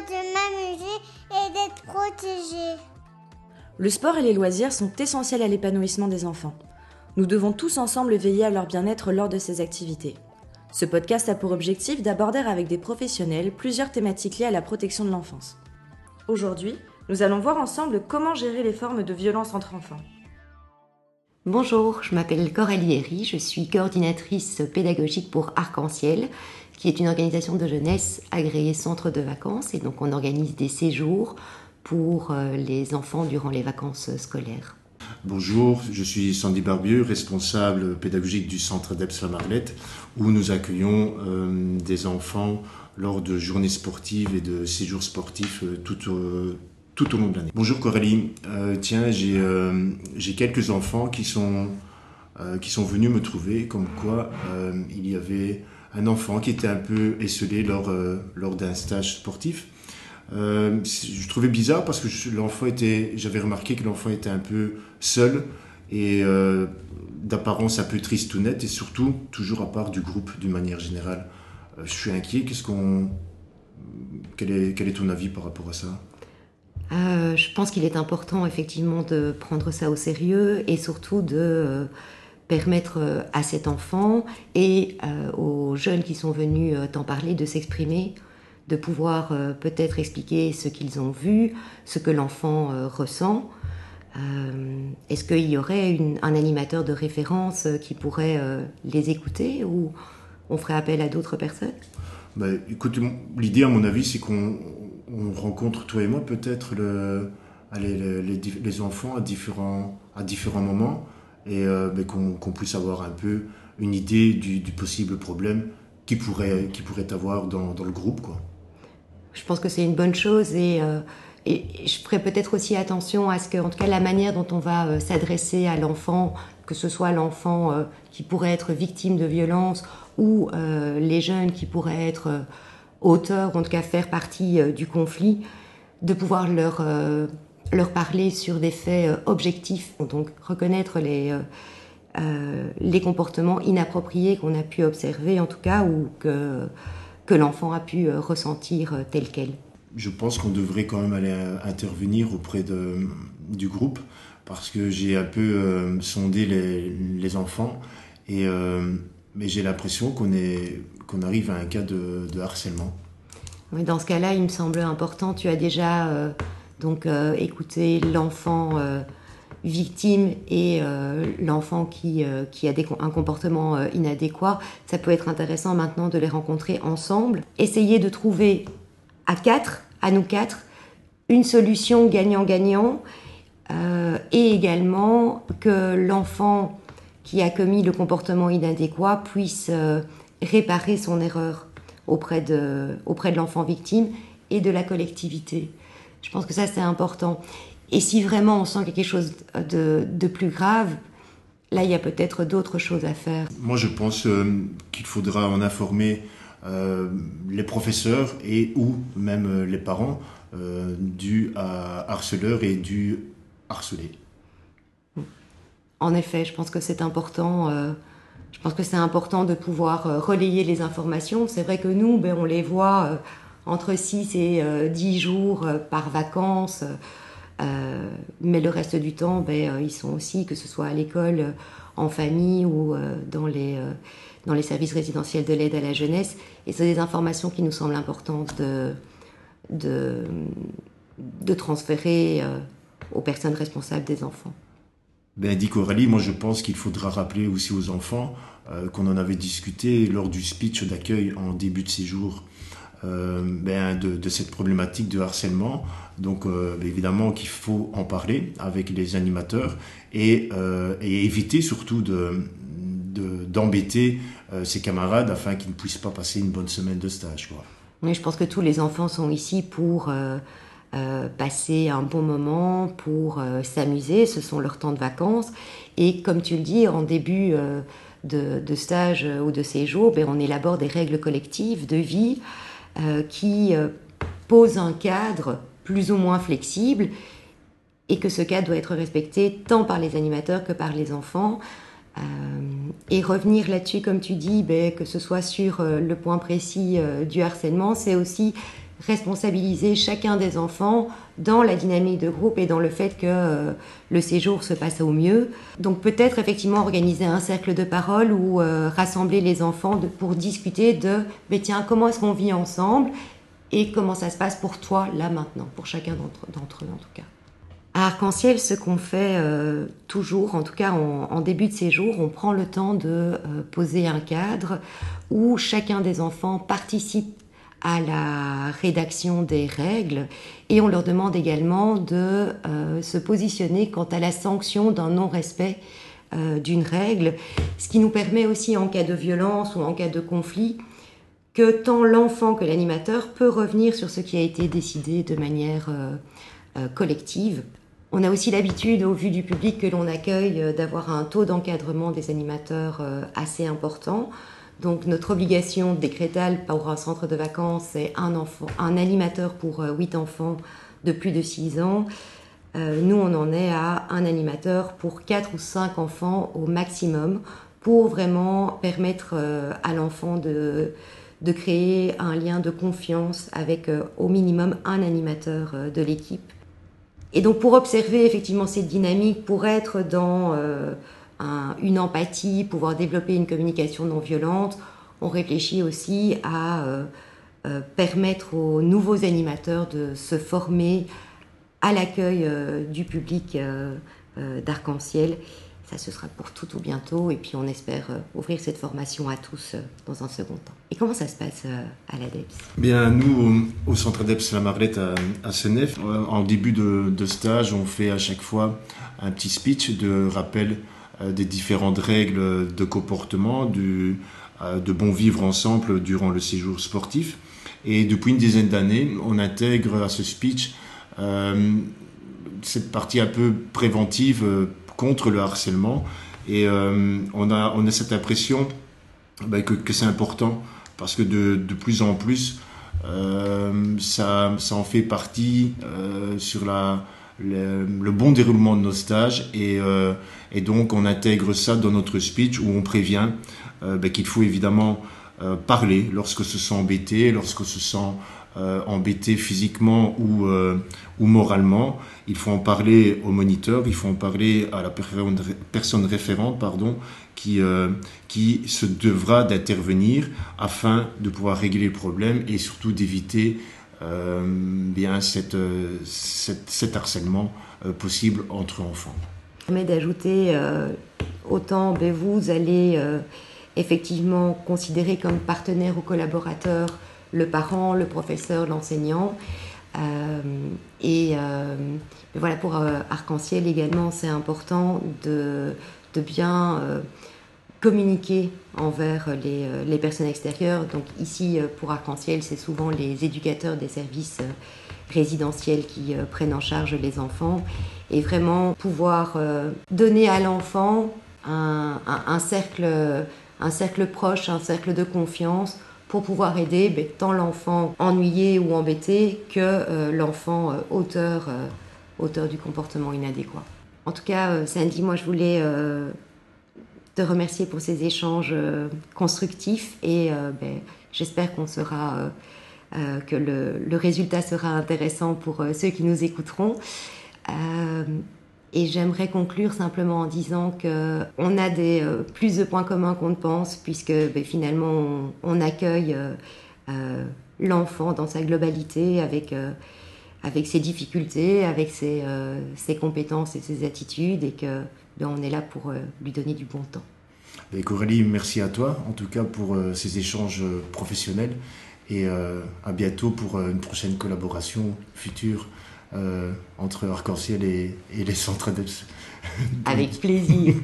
de m'amuser et d'être protégé. Le sport et les loisirs sont essentiels à l'épanouissement des enfants. Nous devons tous ensemble veiller à leur bien-être lors de ces activités. Ce podcast a pour objectif d'aborder avec des professionnels plusieurs thématiques liées à la protection de l'enfance. Aujourd'hui, nous allons voir ensemble comment gérer les formes de violence entre enfants. Bonjour, je m'appelle Coralie Herry, je suis coordinatrice pédagogique pour Arc-en-Ciel, qui est une organisation de jeunesse agréée centre de vacances. Et donc on organise des séjours pour euh, les enfants durant les vacances scolaires. Bonjour, je suis Sandy Barbieux, responsable pédagogique du centre d'Eps la Marlette, où nous accueillons euh, des enfants lors de journées sportives et de séjours sportifs euh, tout, tout au long de l'année. Bonjour Coralie, euh, tiens, j'ai euh, j'ai quelques enfants qui sont, euh, qui sont venus me trouver comme quoi il y avait un enfant qui était un peu esselé lors, lors d'un stage sportif. je trouvais bizarre parce que l'enfant était, j'avais remarqué que l'enfant était un peu seul et d'apparence un peu triste ou net et surtout toujours à part du groupe d'une manière générale. je suis inquiet. Qu'est-ce qu'on, quel est, quel est ton avis par rapport à ça? Euh, je pense qu'il est important effectivement de prendre ça au sérieux et surtout de euh, permettre euh, à cet enfant et aux jeunes qui sont venus t'en parler de s'exprimer, de pouvoir peut-être expliquer ce qu'ils ont vu, ce que l'enfant ressent. Est-ce qu'il y aurait un animateur de référence qui pourrait les écouter ou on ferait appel à d'autres personnes? Bah, Écoute, l'idée à mon avis c'est qu'on on rencontre, toi et moi, peut-être le, les, enfants à différents, à différents moments et euh, qu'on puisse avoir un peu une idée du, possible problème qui pourrait, qui pourrait avoir dans, le groupe. Quoi. Je pense que c'est une bonne chose et, euh, et je ferai peut-être aussi attention à ce que, en tout cas, la manière dont on va euh, s'adresser à l'enfant, que ce soit l'enfant qui pourrait être victime de violence ou les jeunes qui pourraient être auteurs, en tout cas faire partie euh, du conflit, de pouvoir leur, euh, leur parler sur des faits euh, objectifs, donc reconnaître les, les comportements inappropriés qu'on a pu observer, en tout cas, ou que, que l'enfant a pu ressentir tel quel. Je pense qu'on devrait quand même aller intervenir auprès de, du groupe, parce que j'ai un peu sondé les, les, enfants, et, mais j'ai l'impression qu'on qu'on arrive à un cas de, harcèlement. dans ce cas-là, il me semble important. Tu as déjà euh, donc euh, écouté l'enfant euh, victime et l'enfant qui, qui a un comportement inadéquat. Ça peut être intéressant maintenant de les rencontrer ensemble. Essayer de trouver à quatre, à nous quatre, une solution gagnant-gagnant et également que l'enfant qui a commis le comportement inadéquat puisse réparer son erreur auprès de, auprès de l'enfant victime et de la collectivité. Je pense que ça, c'est important. Et si vraiment on sent quelque chose de, de plus grave, là, il y a peut-être d'autres choses à faire. Moi, je pense euh, qu'il faudra en informer euh, les professeurs et ou même euh, les parents du harceleur et du harcelé. En effet, je pense que c'est important je pense que c'est important de pouvoir euh, relayer les informations. C'est vrai que nous, ben, on les voit euh, entre 6 et 10 euh, jours par vacances. mais le reste du temps, ben, ils sont aussi, que ce soit à l'école, en famille ou dans, les, services résidentiels de l'aide à la jeunesse. Et c'est des informations qui nous semblent importantes de transférer aux personnes responsables des enfants. Ben, dit Coralie, moi je pense qu'il faudra rappeler aussi aux enfants euh, qu'on en avait discuté lors du speech d'accueil en début de séjour euh, ben, de, cette problématique de harcèlement. Donc euh, ben, évidemment qu'il faut en parler avec les animateurs et, éviter surtout de, d'embêter ses camarades afin qu'ils ne puissent pas passer une bonne semaine de stage. Quoi. Je pense que tous les enfants sont ici pour euh, passer un bon moment, pour euh, s'amuser, ce sont leurs temps de vacances. Et comme tu le dis, en début euh, de, stage ou de séjour, ben, on élabore des règles collectives de vie qui posent un cadre plus ou moins flexible et que ce cadre doit être respecté tant par les animateurs que par les enfants. et revenir là-dessus, comme tu dis, ben, que ce soit sur le point précis du harcèlement, c'est aussi responsabiliser chacun des enfants dans la dynamique de groupe et dans le fait que euh, le séjour se passe au mieux. Donc peut-être effectivement organiser un cercle de parole ou euh, rassembler les enfants pour discuter de mais tiens comment est-ce qu'on vit ensemble et comment ça se passe pour toi là maintenant, pour chacun d'entre eux en tout cas. À Arc-en-Ciel, ce qu'on fait euh, toujours, en tout cas en, début de séjour, on prend le temps de poser un cadre où chacun des enfants participe à la rédaction des règles et on leur demande également de euh, se positionner quant à la sanction d'un non-respect euh, d'une règle, ce qui nous permet aussi en cas de violence ou en cas de conflit que tant l'enfant que l'animateur peut revenir sur ce qui a été décidé de manière euh, collective. On a aussi l'habitude, au vu du public que l'on accueille, d'avoir un taux d'encadrement des animateurs assez important. Donc notre obligation décrétale pour un centre de vacances, c'est un, un animateur pour 8 euh, enfants de plus de 6 ans. Euh, nous, on en est à un animateur pour 4 ou 5 enfants au maximum pour vraiment permettre euh, à l'enfant de, de créer un lien de confiance avec au minimum un animateur de l'équipe. Et donc pour observer effectivement cette dynamique, pour être dans une empathie, pouvoir développer une communication non violente. On réfléchit aussi à euh, euh, permettre aux nouveaux animateurs de se former à l'accueil euh, du public d'arc-en-ciel. Ça, ce sera pour tout ou bientôt. Et puis, on espère ouvrir cette formation à tous dans un second temps. Et comment ça se passe à l'ADEPS Bien, nous, au, centre ADEPS La Marlette à, Senef, en début de, stage, on fait à chaque fois un petit speech de rappel des différentes règles de comportement, euh, de bon vivre ensemble durant le séjour sportif. Et depuis une dizaine d'années, on intègre à ce speech euh, cette partie un peu préventive contre le harcèlement. Et on, a, on a cette impression ben, que, que c'est important parce que de, de plus en plus, ça, ça, en fait partie sur la, le, bon déroulement de nos stages et, euh, et, donc on intègre ça dans notre speech où on prévient euh, ben, qu'il faut évidemment euh, parler lorsque se sent embêté, lorsque se sent embêté physiquement ou, ou moralement. Il faut en parler au moniteur, il faut en parler à la personne référente pardon, qui, qui se devra d'intervenir afin de pouvoir régler le problème et surtout d'éviter bien cette, cet harcèlement euh, possible entre enfants. permet d'ajouter euh, autant ben, vous allez effectivement considérer comme partenaire ou collaborateur le parent, le professeur, l'enseignant. et ben, voilà, pour Arc-en-Ciel également, c'est important de, de bien communiquer envers les, euh, les, personnes extérieures. Donc ici, euh, pour Arc-en-Ciel, c'est souvent les éducateurs des services euh, résidentiels qui prennent en charge les enfants et vraiment pouvoir donner à l'enfant un, un, cercle, un cercle proche, un cercle de confiance pour pouvoir aider ben, tant l'enfant ennuyé ou embêté que l'enfant auteur, auteur du comportement inadéquat. En tout cas, Sandy, moi je voulais te remercier pour ces échanges euh, constructifs et euh, ben, j'espère qu'on sera euh, que le, le, résultat sera intéressant pour ceux qui nous écouteront. et j'aimerais conclure simplement en disant que on a des plus de points communs qu'on ne pense puisque ben, finalement on, accueille l'enfant dans sa globalité avec avec ses difficultés, avec ses, ses, compétences et ses attitudes, et que ben, on est là pour euh, lui donner du bon temps. Et Coralie, merci à toi, en tout cas, pour euh, ces échanges euh, professionnels. Et à bientôt pour une prochaine collaboration future entre Arc-en-Ciel et, et les centres Avec plaisir.